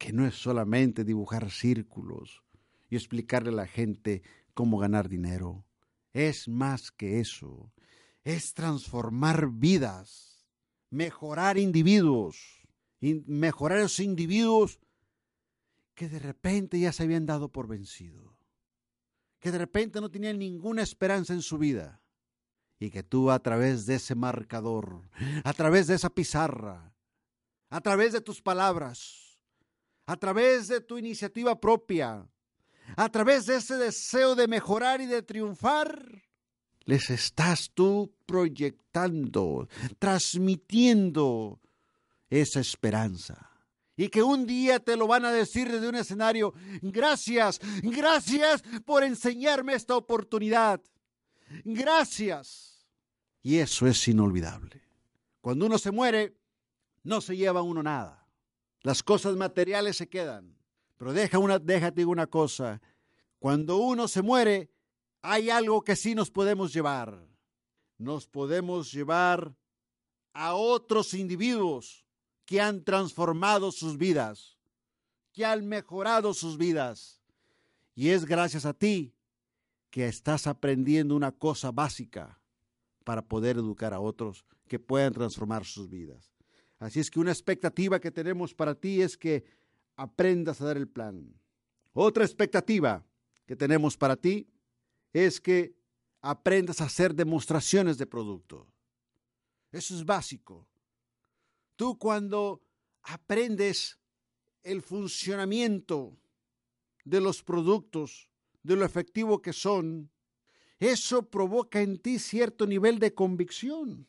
Que no es solamente dibujar círculos y explicarle a la gente cómo ganar dinero. Es más que eso. Es transformar vidas, mejorar individuos, mejorar esos individuos que de repente ya se habían dado por vencido, que de repente no tenían ninguna esperanza en su vida y que tú a través de ese marcador, a través de esa pizarra, a través de tus palabras, a través de tu iniciativa propia, a través de ese deseo de mejorar y de triunfar, les estás tú proyectando, transmitiendo esa esperanza. Y que un día te lo van a decir desde un escenario, gracias, gracias por enseñarme esta oportunidad. Gracias. Y eso es inolvidable. Cuando uno se muere, no se lleva uno nada. Las cosas materiales se quedan. Pero deja una, déjate una cosa. Cuando uno se muere, hay algo que sí nos podemos llevar. Nos podemos llevar a otros individuos que han transformado sus vidas, que han mejorado sus vidas. Y es gracias a ti que estás aprendiendo una cosa básica para poder educar a otros que puedan transformar sus vidas. Así es que una expectativa que tenemos para ti es que aprendas a dar el plan. Otra expectativa que tenemos para ti es que aprendas a hacer demostraciones de producto. Eso es básico. Tú cuando aprendes el funcionamiento de los productos, de lo efectivo que son, eso provoca en ti cierto nivel de convicción.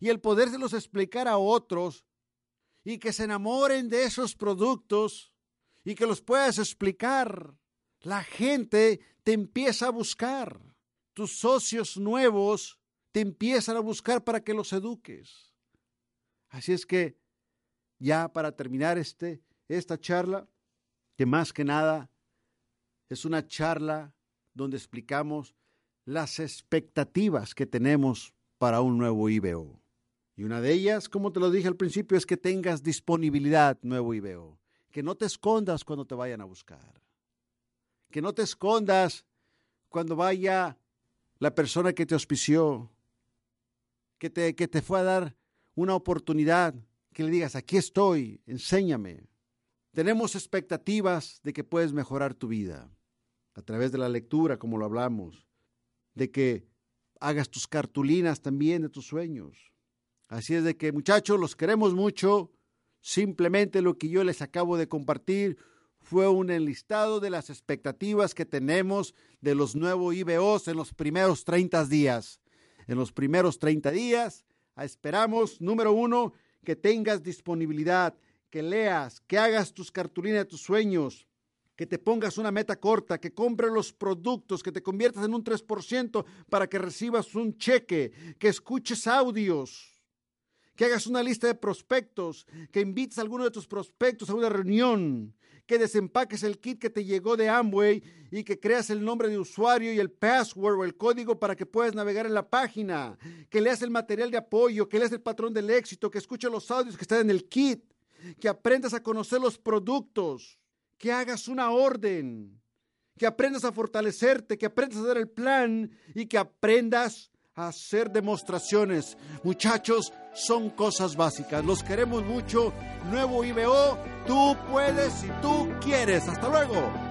Y el podérselos explicar a otros y que se enamoren de esos productos y que los puedas explicar, la gente te empieza a buscar. Tus socios nuevos te empiezan a buscar para que los eduques. Así es que, ya para terminar este, esta charla, que más que nada es una charla donde explicamos las expectativas que tenemos para un nuevo IBO. Y una de ellas, como te lo dije al principio, es que tengas disponibilidad nuevo IBO, que no te escondas cuando te vayan a buscar, que no te escondas cuando vaya la persona que te auspició, que te, que te fue a dar una oportunidad, que le digas, aquí estoy, enséñame. Tenemos expectativas de que puedes mejorar tu vida a través de la lectura, como lo hablamos, de que hagas tus cartulinas también de tus sueños. Así es de que muchachos, los queremos mucho. Simplemente lo que yo les acabo de compartir fue un enlistado de las expectativas que tenemos de los nuevos IBOs en los primeros 30 días. En los primeros 30 días esperamos, número uno, que tengas disponibilidad, que leas, que hagas tus cartulinas de tus sueños, que te pongas una meta corta, que compres los productos, que te conviertas en un 3% para que recibas un cheque, que escuches audios que hagas una lista de prospectos, que invites a alguno de tus prospectos a una reunión, que desempaques el kit que te llegó de Amway y que creas el nombre de usuario y el password o el código para que puedas navegar en la página, que leas el material de apoyo, que leas el patrón del éxito, que escuches los audios que están en el kit, que aprendas a conocer los productos, que hagas una orden, que aprendas a fortalecerte, que aprendas a dar el plan y que aprendas hacer demostraciones. Muchachos, son cosas básicas. Los queremos mucho. Nuevo IBO, tú puedes si tú quieres. Hasta luego.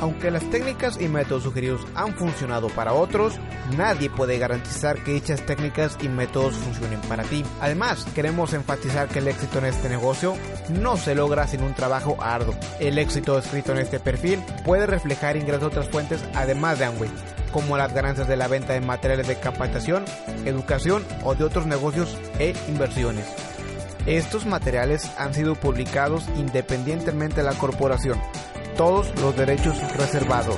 Aunque las técnicas y métodos sugeridos han funcionado para otros, nadie puede garantizar que dichas técnicas y métodos funcionen para ti. Además, queremos enfatizar que el éxito en este negocio no se logra sin un trabajo arduo. El éxito escrito en este perfil puede reflejar ingresos de otras fuentes además de Amway, como las ganancias de la venta de materiales de capacitación, educación o de otros negocios e inversiones. Estos materiales han sido publicados independientemente de la corporación todos los derechos reservados.